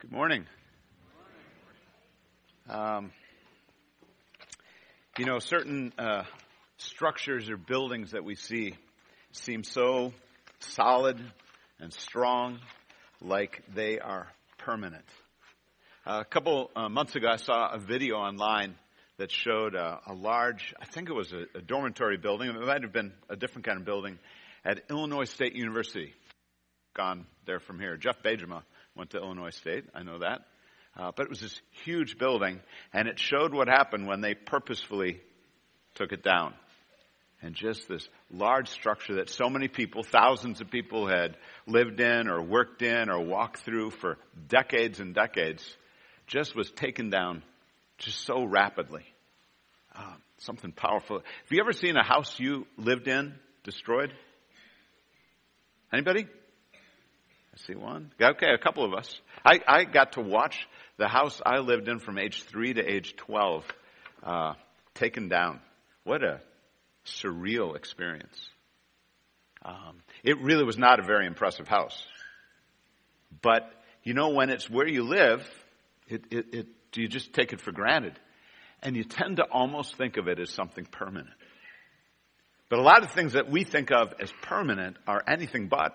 Good morning. Um, you know, certain uh, structures or buildings that we see seem so solid and strong, like they are permanent. Uh, a couple uh, months ago, I saw a video online that showed a, a large, I think it was a, a dormitory building, it might have been a different kind of building, at Illinois State University. Gone there from here. Jeff Bejema went to Illinois State, I know that. Uh, but it was this huge building, and it showed what happened when they purposefully took it down. And just this large structure that so many people, thousands of people had lived in or worked in or walked through for decades and decades, just was taken down just so rapidly. Uh, something powerful. Have you ever seen a house you lived in destroyed? Anybody? See one. Okay, a couple of us. I, I got to watch the house I lived in from age three to age 12 uh, taken down. What a surreal experience. Um, it really was not a very impressive house. But, you know, when it's where you live, it, it, it, you just take it for granted. And you tend to almost think of it as something permanent. But a lot of things that we think of as permanent are anything but.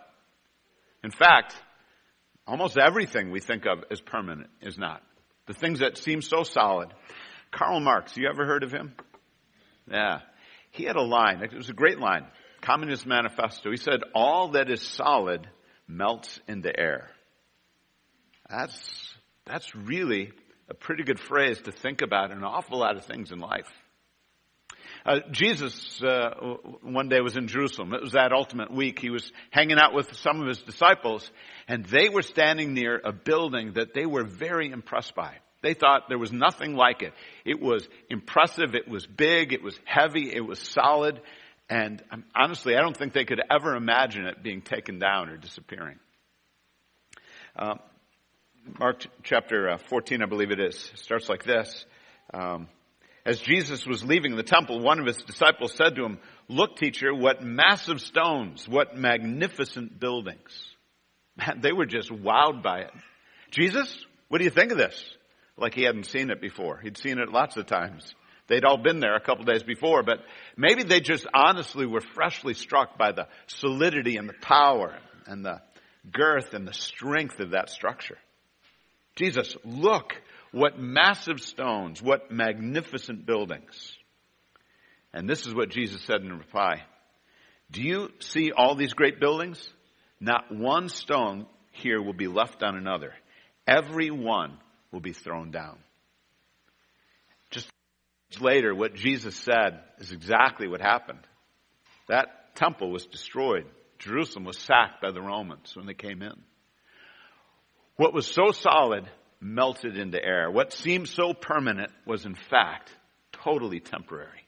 In fact, almost everything we think of as permanent is not. The things that seem so solid. Karl Marx, you ever heard of him? Yeah. He had a line, it was a great line, Communist Manifesto. He said, all that is solid melts into air. That's, that's really a pretty good phrase to think about an awful lot of things in life. Uh, Jesus uh, one day was in Jerusalem. It was that ultimate week. He was hanging out with some of his disciples, and they were standing near a building that they were very impressed by. They thought there was nothing like it. It was impressive. It was big. It was heavy. It was solid. And um, honestly, I don't think they could ever imagine it being taken down or disappearing. Uh, Mark chapter uh, 14, I believe it is, starts like this. Um, as Jesus was leaving the temple, one of his disciples said to him, Look, teacher, what massive stones, what magnificent buildings. Man, they were just wowed by it. Jesus, what do you think of this? Like he hadn't seen it before. He'd seen it lots of times. They'd all been there a couple days before, but maybe they just honestly were freshly struck by the solidity and the power and the girth and the strength of that structure. Jesus, look, what massive stones, what magnificent buildings. And this is what Jesus said in reply. Do you see all these great buildings? Not one stone here will be left on another. Every one will be thrown down. Just later, what Jesus said is exactly what happened. That temple was destroyed. Jerusalem was sacked by the Romans when they came in. What was so solid melted into air. What seemed so permanent was in fact totally temporary.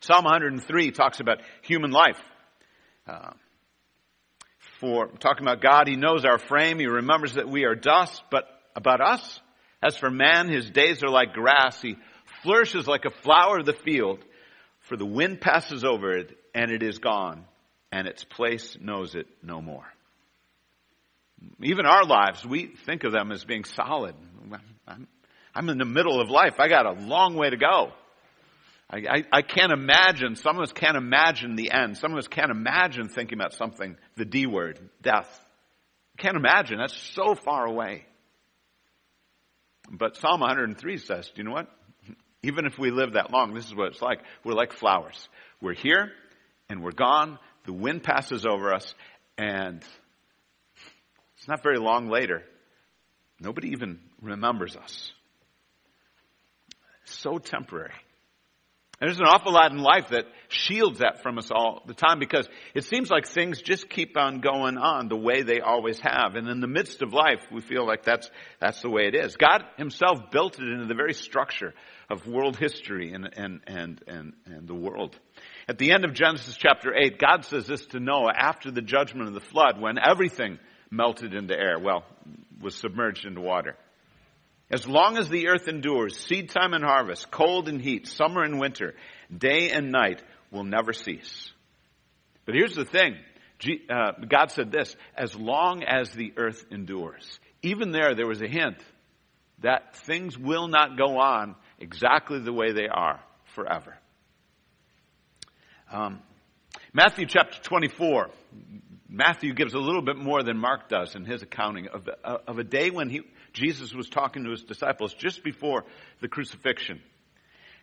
Psalm 103 talks about human life. Uh, for talking about God, He knows our frame. He remembers that we are dust. But about us, as for man, his days are like grass. He flourishes like a flower of the field. For the wind passes over it, and it is gone, and its place knows it no more. Even our lives, we think of them as being solid. I'm, I'm in the middle of life. I got a long way to go. I, I, I, can't imagine, some of us can't imagine the end. Some of us can't imagine thinking about something, the D word, death. Can't imagine. That's so far away. But Psalm 103 says, do you know what? Even if we live that long, this is what it's like. We're like flowers. We're here and we're gone. The wind passes over us and not very long later. Nobody even remembers us. So temporary. And there's an awful lot in life that shields that from us all the time because it seems like things just keep on going on the way they always have. And in the midst of life, we feel like that's, that's the way it is. God himself built it into the very structure of world history and, and, and, and, and the world. At the end of Genesis chapter 8, God says this to Noah after the judgment of the flood when everything melted into air. Well, was submerged into water. As long as the earth endures, seed time and harvest, cold and heat, summer and winter, day and night will never cease. But here's the thing. Uh, God said this, as long as the earth endures, even there, there was a hint that things will not go on exactly the way they are forever. Um, Matthew chapter 24. Matthew gives a little bit more than Mark does in his accounting of, uh, of a day when he, Jesus was talking to his disciples just before the crucifixion.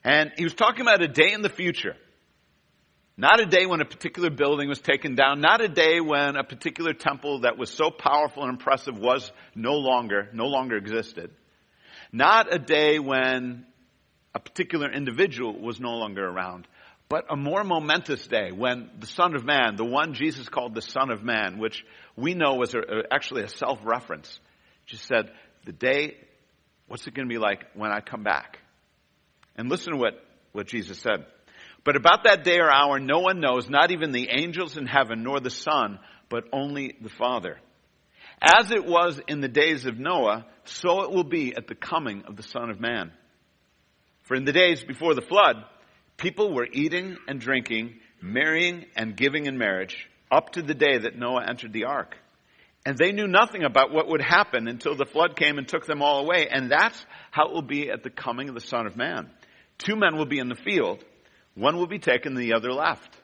And he was talking about a day in the future. Not a day when a particular building was taken down, not a day when a particular temple that was so powerful and impressive was no longer, no longer existed. Not a day when a particular individual was no longer around, but a more momentous day when the Son of Man, the one Jesus called the Son of Man, which we know was a, actually a self-reference, just said, the day, what's it going to be like when I come back? And listen to what, what Jesus said. But about that day or hour, no one knows, not even the angels in heaven, nor the Son, but only the Father. As it was in the days of Noah, so it will be at the coming of the Son of Man. For in the days before the flood, People were eating and drinking, marrying and giving in marriage, up to the day that Noah entered the ark. And they knew nothing about what would happen until the flood came and took them all away. And that's how it will be at the coming of the Son of Man. Two men will be in the field, one will be taken, and the other left.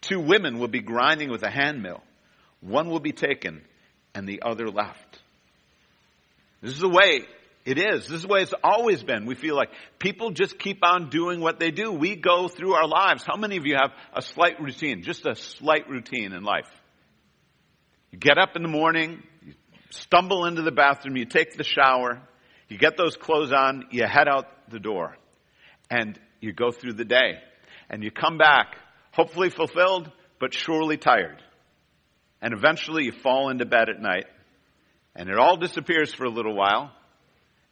Two women will be grinding with a handmill, one will be taken, and the other left. This is the way it is. This is the way it's always been. We feel like people just keep on doing what they do. We go through our lives. How many of you have a slight routine? Just a slight routine in life. You get up in the morning, you stumble into the bathroom, you take the shower, you get those clothes on, you head out the door, and you go through the day. And you come back, hopefully fulfilled, but surely tired. And eventually you fall into bed at night, and it all disappears for a little while,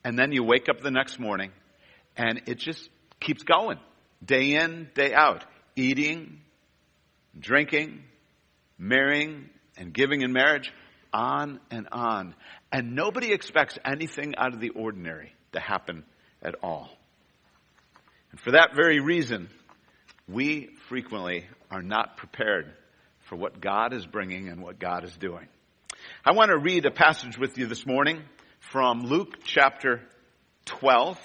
and then you wake up the next morning and it just keeps going. Day in, day out. Eating, drinking, marrying, and giving in marriage. On and on. And nobody expects anything out of the ordinary to happen at all. And for that very reason, we frequently are not prepared for what God is bringing and what God is doing. I want to read a passage with you this morning from Luke chapter 12.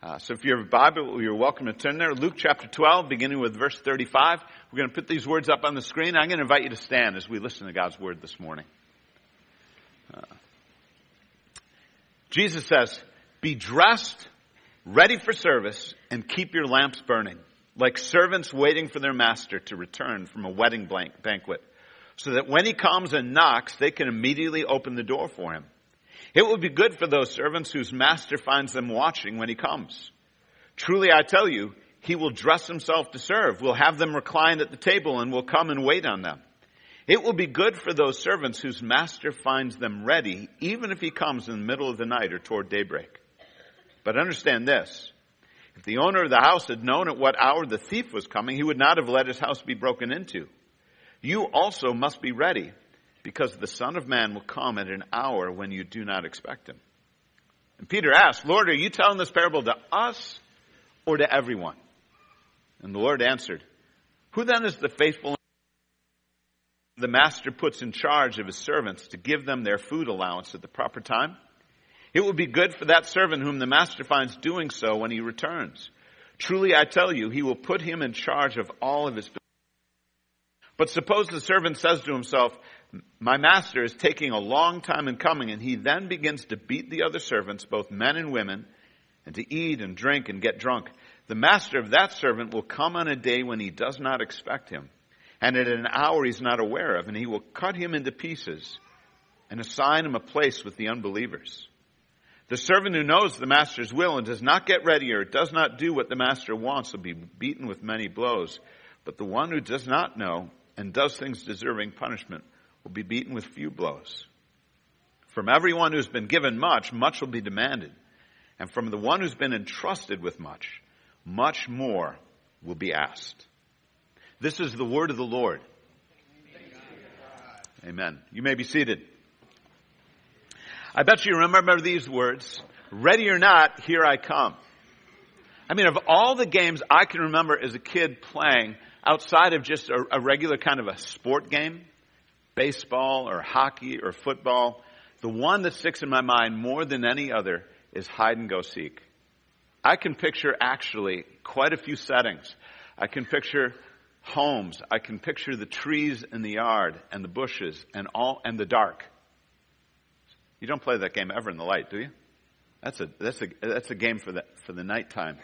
Uh, so if you have a Bible, you're welcome to turn there. Luke chapter 12, beginning with verse 35. We're going to put these words up on the screen. I'm going to invite you to stand as we listen to God's word this morning. Uh, Jesus says, Be dressed, ready for service, and keep your lamps burning, like servants waiting for their master to return from a wedding banquet, so that when he comes and knocks, they can immediately open the door for him. It will be good for those servants whose master finds them watching when he comes. Truly I tell you, he will dress himself to serve, will have them recline at the table, and will come and wait on them. It will be good for those servants whose master finds them ready, even if he comes in the middle of the night or toward daybreak. But understand this. If the owner of the house had known at what hour the thief was coming, he would not have let his house be broken into. You also must be ready because the Son of Man will come at an hour when you do not expect him. And Peter asked, Lord, are you telling this parable to us or to everyone? And the Lord answered, Who then is the faithful the master puts in charge of his servants to give them their food allowance at the proper time? It will be good for that servant whom the master finds doing so when he returns. Truly I tell you, he will put him in charge of all of his but suppose the servant says to himself, my master is taking a long time in coming, and he then begins to beat the other servants, both men and women, and to eat and drink and get drunk. The master of that servant will come on a day when he does not expect him, and at an hour he's not aware of, and he will cut him into pieces and assign him a place with the unbelievers. The servant who knows the master's will and does not get ready or does not do what the master wants will be beaten with many blows. But the one who does not know and does things deserving punishment will be beaten with few blows. From everyone who's been given much, much will be demanded. And from the one who's been entrusted with much, much more will be asked. This is the word of the Lord. Amen. You may be seated. I bet you remember these words. Ready or not, here I come. I mean, of all the games I can remember as a kid playing outside of just a, a regular kind of a sport game, baseball or hockey or football. the one that sticks in my mind more than any other is hide and go seek. I can picture actually quite a few settings. I can picture homes. I can picture the trees in the yard and the bushes and all and the dark. You don't play that game ever in the light, do you? That's a that's a that's a game for the for the nighttime.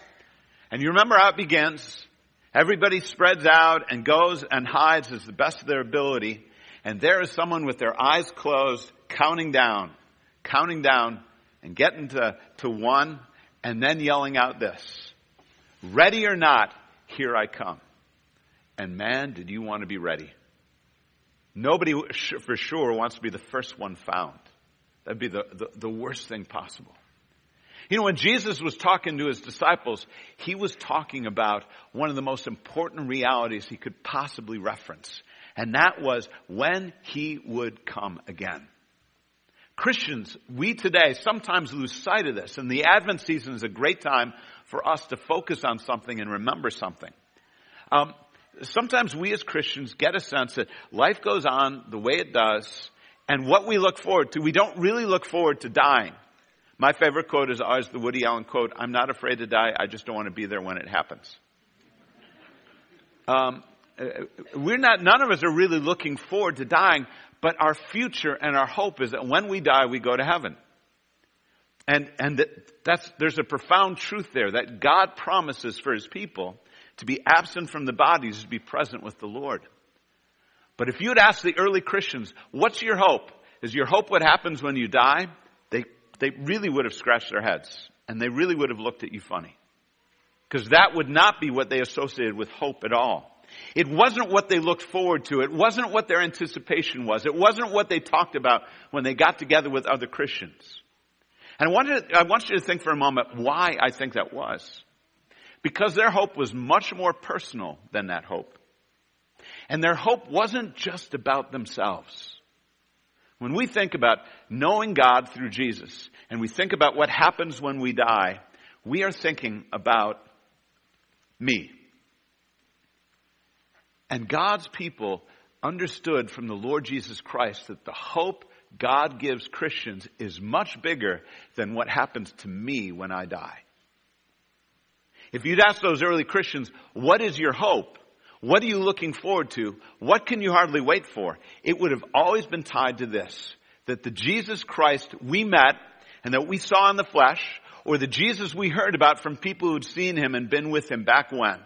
And you remember how it begins. Everybody spreads out and goes and hides as the best of their ability. And there is someone with their eyes closed, counting down, counting down, and getting to, to one, and then yelling out this Ready or not, here I come. And man, did you want to be ready? Nobody for sure wants to be the first one found. That'd be the, the, the worst thing possible. You know, when Jesus was talking to his disciples, he was talking about one of the most important realities he could possibly reference. And that was when he would come again. Christians, we today sometimes lose sight of this, and the Advent season is a great time for us to focus on something and remember something. Um, sometimes we as Christians get a sense that life goes on the way it does, and what we look forward to, we don't really look forward to dying. My favorite quote is always the Woody Allen quote I'm not afraid to die, I just don't want to be there when it happens. Um, Uh, we're not, none of us are really looking forward to dying, but our future and our hope is that when we die, we go to heaven. And, and that, that's, there's a profound truth there that God promises for his people to be absent from the bodies, to be present with the Lord. But if you had asked the early Christians, what's your hope? Is your hope what happens when you die? They, they really would have scratched their heads and they really would have looked at you funny. Because that would not be what they associated with hope at all. It wasn't what they looked forward to. It wasn't what their anticipation was. It wasn't what they talked about when they got together with other Christians. And I, wanted, I want you to think for a moment why I think that was. Because their hope was much more personal than that hope. And their hope wasn't just about themselves. When we think about knowing God through Jesus, and we think about what happens when we die, we are thinking about me. And God's people understood from the Lord Jesus Christ that the hope God gives Christians is much bigger than what happens to me when I die. If you'd ask those early Christians, what is your hope? What are you looking forward to? What can you hardly wait for? It would have always been tied to this, that the Jesus Christ we met and that we saw in the flesh, or the Jesus we heard about from people who'd seen him and been with him back when,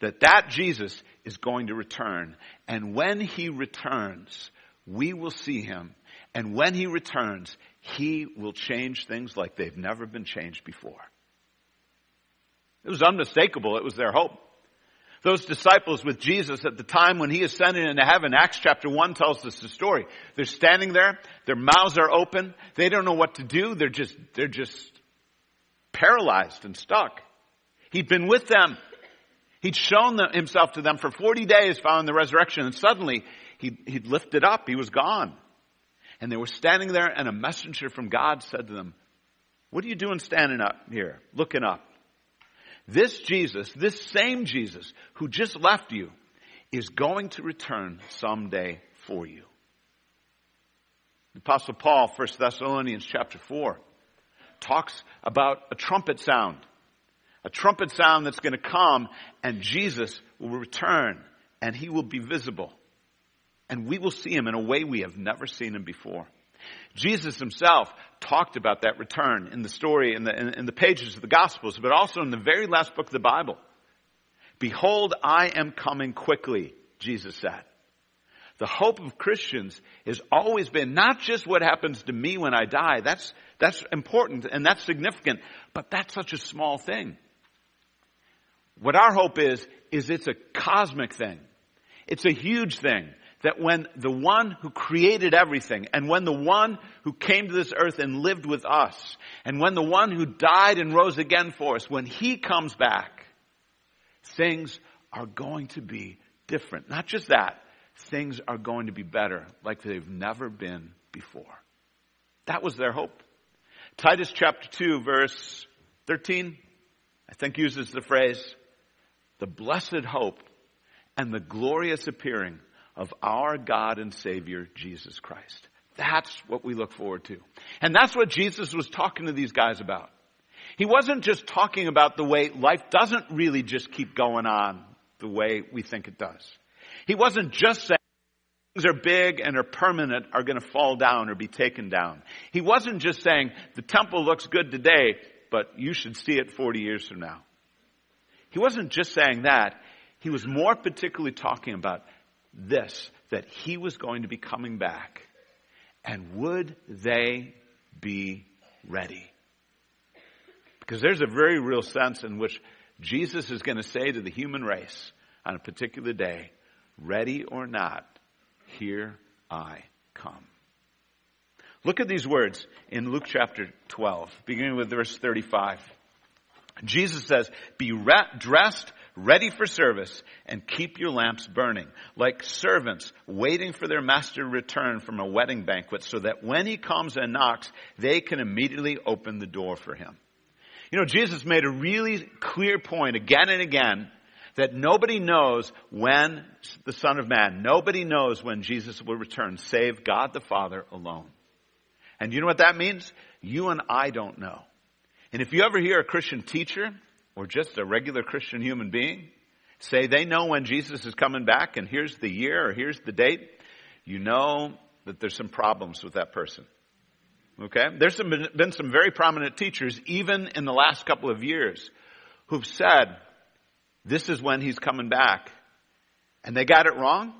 that that Jesus is going to return. And when he returns, we will see him. And when he returns, he will change things like they've never been changed before. It was unmistakable. It was their hope. Those disciples with Jesus at the time when he ascended into heaven, Acts chapter 1 tells us the story. They're standing there, their mouths are open, they don't know what to do, they're just, they're just paralyzed and stuck. He'd been with them. He'd shown himself to them for 40 days following the resurrection, and suddenly he, he'd lifted up. He was gone. And they were standing there, and a messenger from God said to them, What are you doing standing up here, looking up? This Jesus, this same Jesus who just left you, is going to return someday for you. The Apostle Paul, 1 Thessalonians chapter 4, talks about a trumpet sound a trumpet sound that's going to come and Jesus will return and he will be visible. And we will see him in a way we have never seen him before. Jesus himself talked about that return in the story, in the, in, in the pages of the Gospels, but also in the very last book of the Bible. Behold, I am coming quickly, Jesus said. The hope of Christians has always been not just what happens to me when I die. That's, that's important and that's significant, but that's such a small thing. What our hope is, is it's a cosmic thing. It's a huge thing that when the one who created everything and when the one who came to this earth and lived with us and when the one who died and rose again for us, when he comes back, things are going to be different. Not just that, things are going to be better like they've never been before. That was their hope. Titus chapter 2 verse 13, I think uses the phrase, the blessed hope and the glorious appearing of our God and Savior, Jesus Christ. That's what we look forward to. And that's what Jesus was talking to these guys about. He wasn't just talking about the way life doesn't really just keep going on the way we think it does. He wasn't just saying things are big and are permanent are going to fall down or be taken down. He wasn't just saying the temple looks good today, but you should see it 40 years from now. He wasn't just saying that. He was more particularly talking about this, that he was going to be coming back. And would they be ready? Because there's a very real sense in which Jesus is going to say to the human race on a particular day, ready or not, here I come. Look at these words in Luke chapter 12, beginning with verse 35. Jesus says, be re- dressed, ready for service, and keep your lamps burning, like servants waiting for their master to return from a wedding banquet, so that when he comes and knocks, they can immediately open the door for him. You know, Jesus made a really clear point again and again that nobody knows when the Son of Man, nobody knows when Jesus will return, save God the Father alone. And you know what that means? You and I don't know. And if you ever hear a Christian teacher or just a regular Christian human being say they know when Jesus is coming back and here's the year or here's the date, you know that there's some problems with that person. Okay? There's some, been some very prominent teachers, even in the last couple of years, who've said, this is when he's coming back. And they got it wrong.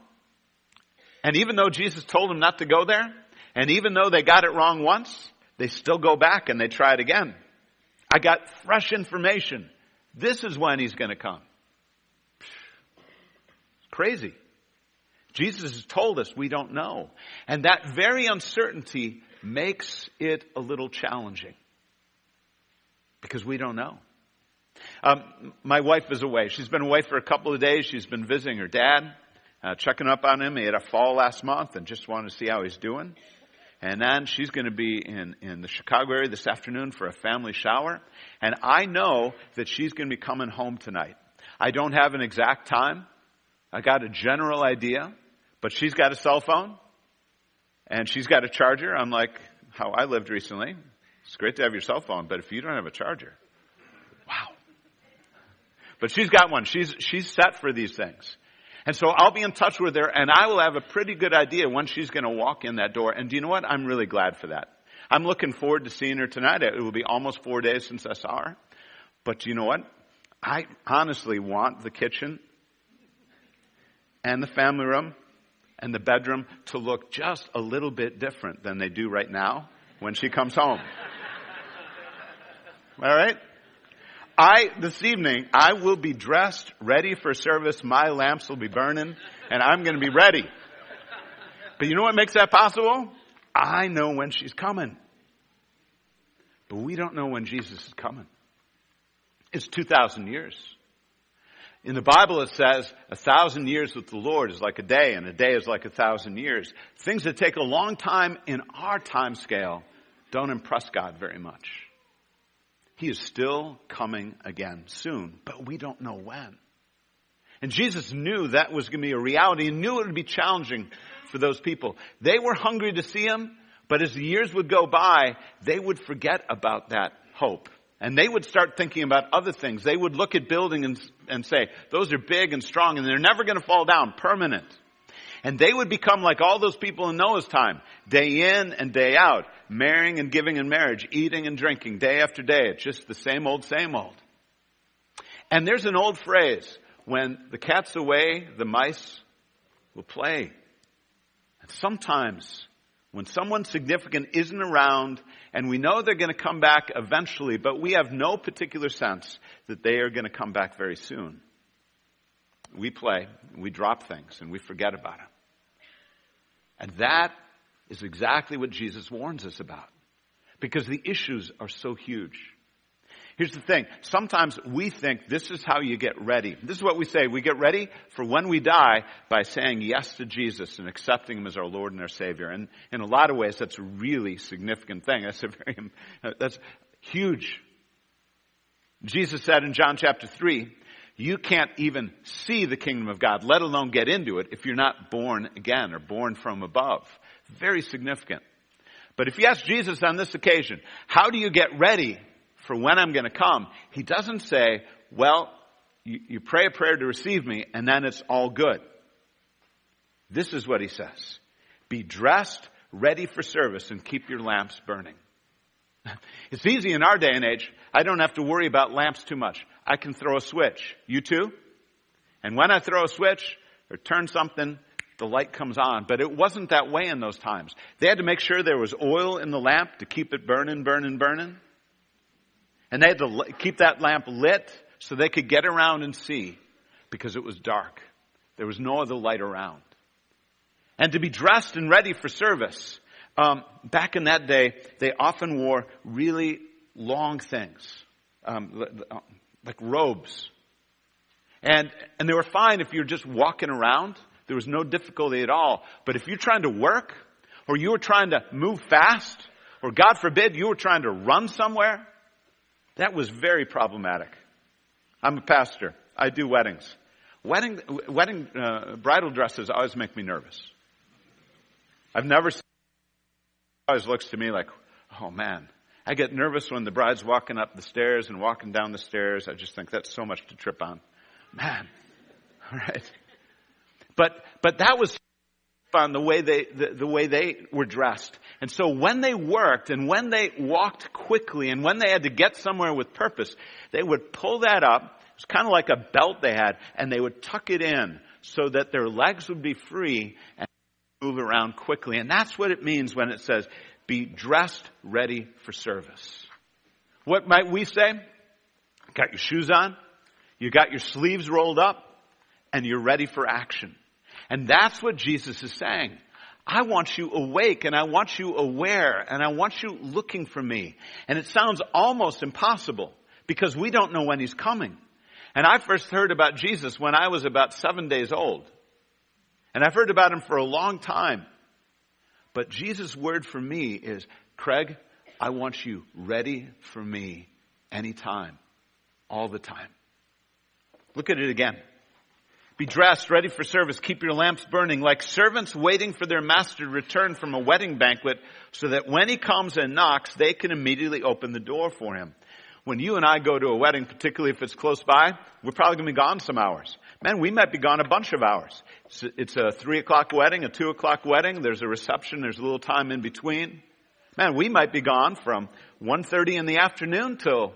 And even though Jesus told them not to go there, and even though they got it wrong once, they still go back and they try it again. I got fresh information. This is when he's going to come. It's crazy. Jesus has told us we don't know. And that very uncertainty makes it a little challenging because we don't know. Um, my wife is away. She's been away for a couple of days. She's been visiting her dad, uh, checking up on him. He had a fall last month and just wanted to see how he's doing. And then she's going to be in, in the Chicago area this afternoon for a family shower. And I know that she's going to be coming home tonight. I don't have an exact time. I got a general idea, but she's got a cell phone and she's got a charger. I'm like, how I lived recently. It's great to have your cell phone, but if you don't have a charger, wow. But she's got one. She's, she's set for these things. And so I'll be in touch with her and I will have a pretty good idea when she's going to walk in that door. And do you know what? I'm really glad for that. I'm looking forward to seeing her tonight. It will be almost four days since I saw her. But you know what? I honestly want the kitchen and the family room and the bedroom to look just a little bit different than they do right now when she comes home. All right? I, this evening, I will be dressed, ready for service. My lamps will be burning, and I'm going to be ready. But you know what makes that possible? I know when she's coming. But we don't know when Jesus is coming. It's 2,000 years. In the Bible it says a thousand years with the Lord is like a day and a day is like a thousand years. Things that take a long time in our time scale don't impress God very much. He is still coming again soon, but we don't know when. And Jesus knew that was going to be a reality and knew it would be challenging for those people. They were hungry to see him, but as the years would go by, they would forget about that hope. And they would start thinking about other things. They would look at buildings and, and say, those are big and strong and they're never going to fall down, permanent. And they would become like all those people in Noah's time, day in and day out, marrying and giving in marriage, eating and drinking day after day. It's just the same old, same old. And there's an old phrase, when the cat's away, the mice will play. And sometimes, when someone significant isn't around, and we know they're going to come back eventually, but we have no particular sense that they are going to come back very soon we play, we drop things, and we forget about them. And that is exactly what Jesus warns us about. Because the issues are so huge. Here's the thing. Sometimes we think this is how you get ready. This is what we say. We get ready for when we die by saying yes to Jesus and accepting Him as our Lord and our Savior. And in a lot of ways, that's a really significant thing. That's a very, that's huge. Jesus said in John chapter 3, You can't even see the kingdom of God, let alone get into it if you're not born again or born from above. Very significant. But if you ask Jesus on this occasion, how do you get ready for when I'm going to come? He doesn't say, well, you, you pray a prayer to receive me and then it's all good. This is what he says. Be dressed, ready for service, and keep your lamps burning. It's easy in our day and age. I don't have to worry about lamps too much. I can throw a switch. You too? And when I throw a switch or turn something, the light comes on. But it wasn't that way in those times. They had to make sure there was oil in the lamp to keep it burning, burning, burning. And they had to keep that lamp lit so they could get around and see because it was dark. There was no other light around. And to be dressed and ready for service. Um, back in that day, they often wore really long things, um, like robes. And, and they were fine if you're just walking around. There was no difficulty at all. But if you're trying to work, or you were trying to move fast, or God forbid you were trying to run somewhere, that was very problematic. I'm a pastor. I do weddings. Wedding, wedding uh, bridal dresses always make me nervous. I've never seen always looks to me like, oh man. I get nervous when the bride's walking up the stairs and walking down the stairs. I just think that's so much to trip on. Man. All right. But, but that was on the way they, the, the way they were dressed. And so when they worked and when they walked quickly and when they had to get somewhere with purpose, they would pull that up. It was kind of like a belt they had and they would tuck it in so that their legs would be free and move around quickly. And that's what it means when it says, be dressed ready for service. What might we say? Got your shoes on, you got your sleeves rolled up, and you're ready for action. And that's what Jesus is saying. I want you awake and I want you aware and I want you looking for me. And it sounds almost impossible because we don't know when he's coming. And I first heard about Jesus when I was about seven days old. And I've heard about him for a long time. But Jesus' word for me is, Craig, I want you ready for me anytime, all the time. Look at it again. Be dressed, ready for service. Keep your lamps burning like servants waiting for their master to return from a wedding banquet so that when he comes and knocks, they can immediately open the door for him. When you and I go to a wedding, particularly if it's close by, we're probably going to be gone some hours. Man, we might be gone a bunch of hours. It's a three o'clock wedding, a two o'clock wedding. There's a reception. There's a little time in between. Man, we might be gone from 1.30 in the afternoon till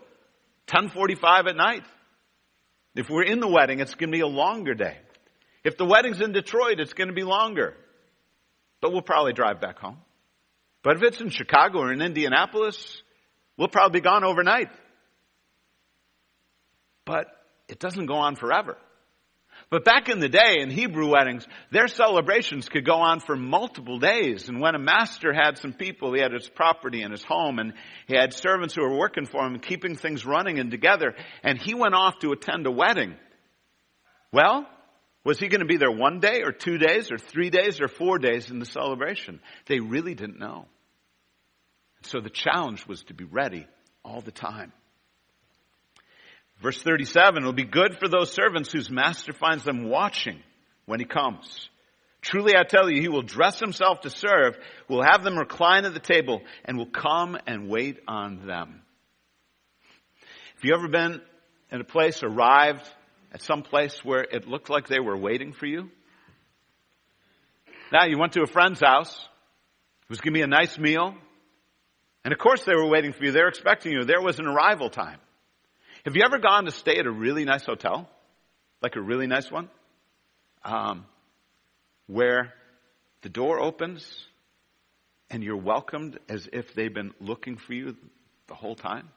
10.45 at night. If we're in the wedding, it's going to be a longer day. If the wedding's in Detroit, it's going to be longer. But we'll probably drive back home. But if it's in Chicago or in Indianapolis, we'll probably be gone overnight. But it doesn't go on forever. But back in the day, in Hebrew weddings, their celebrations could go on for multiple days. And when a master had some people, he had his property and his home, and he had servants who were working for him, keeping things running and together, and he went off to attend a wedding. Well, was he going to be there one day or two days or three days or four days in the celebration? They really didn't know. So the challenge was to be ready all the time. Verse 37, it'll be good for those servants whose master finds them watching when he comes. Truly I tell you, he will dress himself to serve, will have them recline at the table, and will come and wait on them. Have you ever been in a place, arrived at some place where it looked like they were waiting for you? Now you went to a friend's house. It was going to be a nice meal. And of course they were waiting for you. They were expecting you. There was an arrival time. Have you ever gone to stay at a really nice hotel? Like a really nice one? Um, where the door opens and you're welcomed as if they've been looking for you the whole time?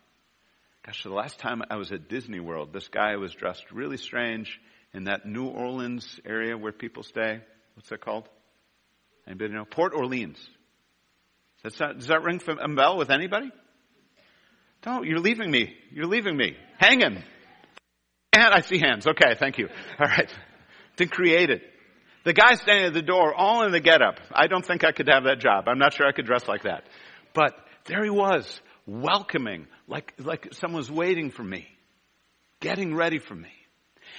Gosh, the last time I was at Disney World, this guy was dressed really strange in that New Orleans area where people stay. What's that called? Anybody know? Port Orleans. Does that, does that ring a bell with anybody? Don't, you're leaving me. You're leaving me. Hanging. And I see hands. Okay, thank you. All right. To create it. The guy standing at the door, all in the getup. I don't think I could have that job. I'm not sure I could dress like that. But there he was, welcoming, like, like someone was waiting for me, getting ready for me.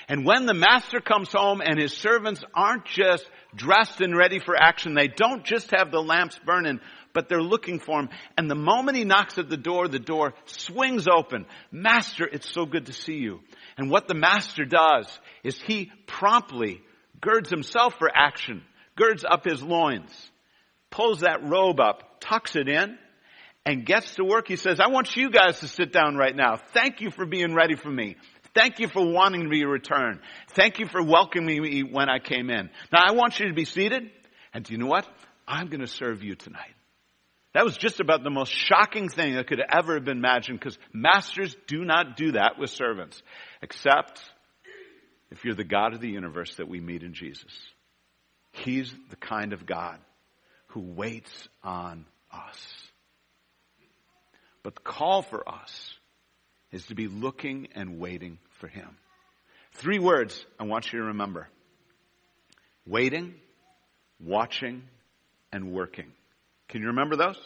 And when the master comes home and his servants aren't just dressed and ready for action, they don't just have the lamps burning, but they're looking for him. And the moment he knocks at the door, the door swings open. Master, it's so good to see you. And what the master does is he promptly girds himself for action, girds up his loins, pulls that robe up, tucks it in, and gets to work. He says, I want you guys to sit down right now. Thank you for being ready for me. Thank you for wanting me to return. Thank you for welcoming me when I came in. Now I want you to be seated. And do you know what? I'm going to serve you tonight. That was just about the most shocking thing that could ever have been imagined because masters do not do that with servants. Except if you're the God of the universe that we meet in Jesus. He's the kind of God who waits on us. But the call for us is to be looking and waiting for Him. Three words I want you to remember. Waiting, watching, and working. Can you remember those?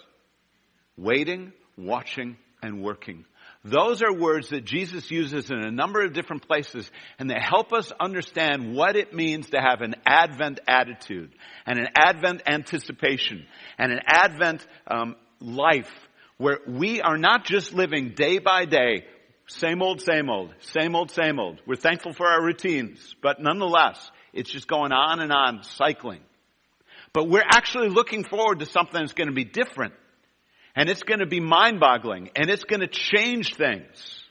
Waiting, watching, and working. Those are words that Jesus uses in a number of different places, and they help us understand what it means to have an Advent attitude, and an Advent anticipation, and an Advent um, life where we are not just living day by day, same old, same old, same old, same old. We're thankful for our routines, but nonetheless, it's just going on and on, cycling. But we're actually looking forward to something that's going to be different. And it's going to be mind boggling. And it's going to change things.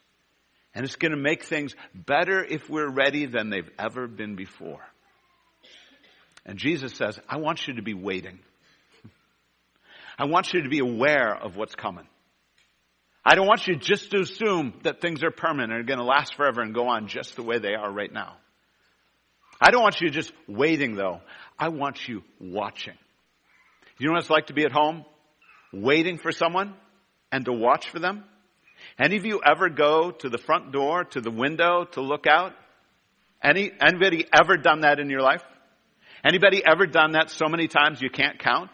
And it's going to make things better if we're ready than they've ever been before. And Jesus says, I want you to be waiting. I want you to be aware of what's coming. I don't want you just to assume that things are permanent and are going to last forever and go on just the way they are right now. I don't want you just waiting though. I want you watching. You know what it's like to be at home, waiting for someone and to watch for them? Any of you ever go to the front door, to the window to look out? Any, anybody ever done that in your life? Anybody ever done that so many times you can't count?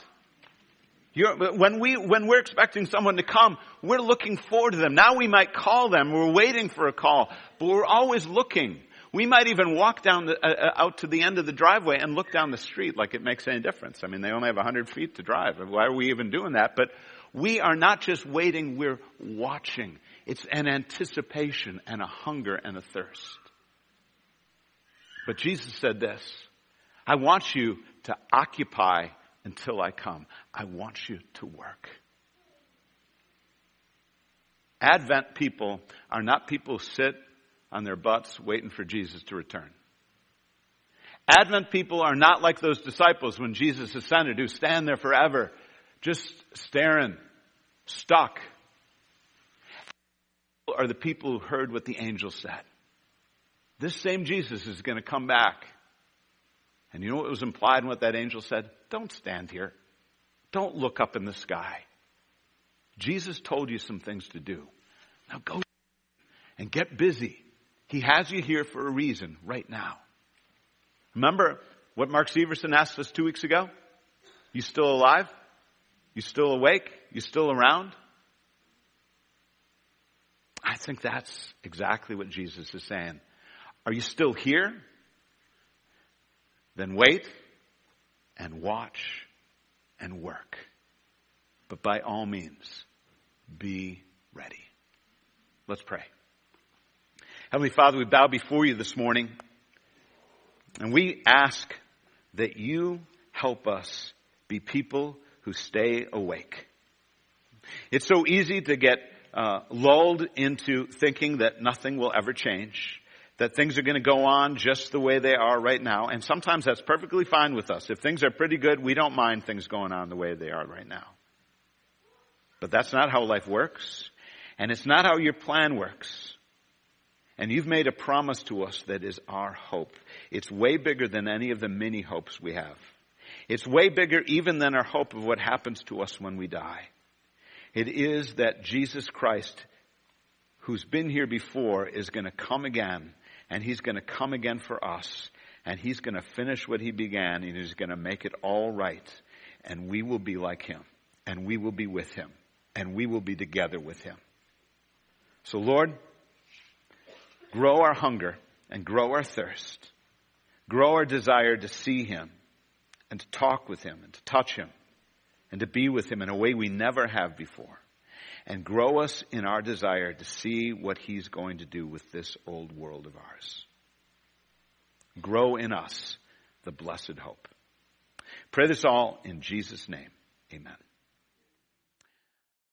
You're, when we, when we're expecting someone to come, we're looking forward to them. Now we might call them. We're waiting for a call, but we're always looking. We might even walk down the, uh, uh out to the end of the driveway and look down the street like it makes any difference. I mean, they only have 100 feet to drive. Why are we even doing that? But we are not just waiting, we're watching. It's an anticipation and a hunger and a thirst. But Jesus said this, I want you to occupy until I come. I want you to work. Advent people are not people who sit on their butts waiting for Jesus to return. Advent people are not like those disciples when Jesus ascended who stand there forever just staring, stuck. Are the people who heard what the angel said. This same Jesus is going to come back and you know what was implied in what that angel said? Don't stand here. Don't look up in the sky. Jesus told you some things to do. Now go and get busy. He has you here for a reason right now. Remember what Mark Severson asked us two weeks ago? You still alive? You still awake? You still around? I think that's exactly what Jesus is saying. Are you still here? Then wait and watch and work. But by all means, be ready. Let's pray. Heavenly Father, we bow before you this morning and we ask that you help us be people who stay awake. It's so easy to get uh, lulled into thinking that nothing will ever change that things are going to go on just the way they are right now. And sometimes that's perfectly fine with us. If things are pretty good, we don't mind things going on the way they are right now. But that's not how life works. And it's not how your plan works. And you've made a promise to us that is our hope. It's way bigger than any of the many hopes we have. It's way bigger even than our hope of what happens to us when we die. It is that Jesus Christ, who's been here before, is going to come again and he's going to come again for us and he's going to finish what he began and he's going to make it all right and we will be like him and we will be with him and we will be together with him. So Lord, grow our hunger and grow our thirst. Grow our desire to see Him and to talk with Him and to touch Him and to be with Him in a way we never have before. And grow us in our desire to see what He's going to do with this old world of ours. Grow in us the blessed hope. Pray this all in Jesus' name. Amen.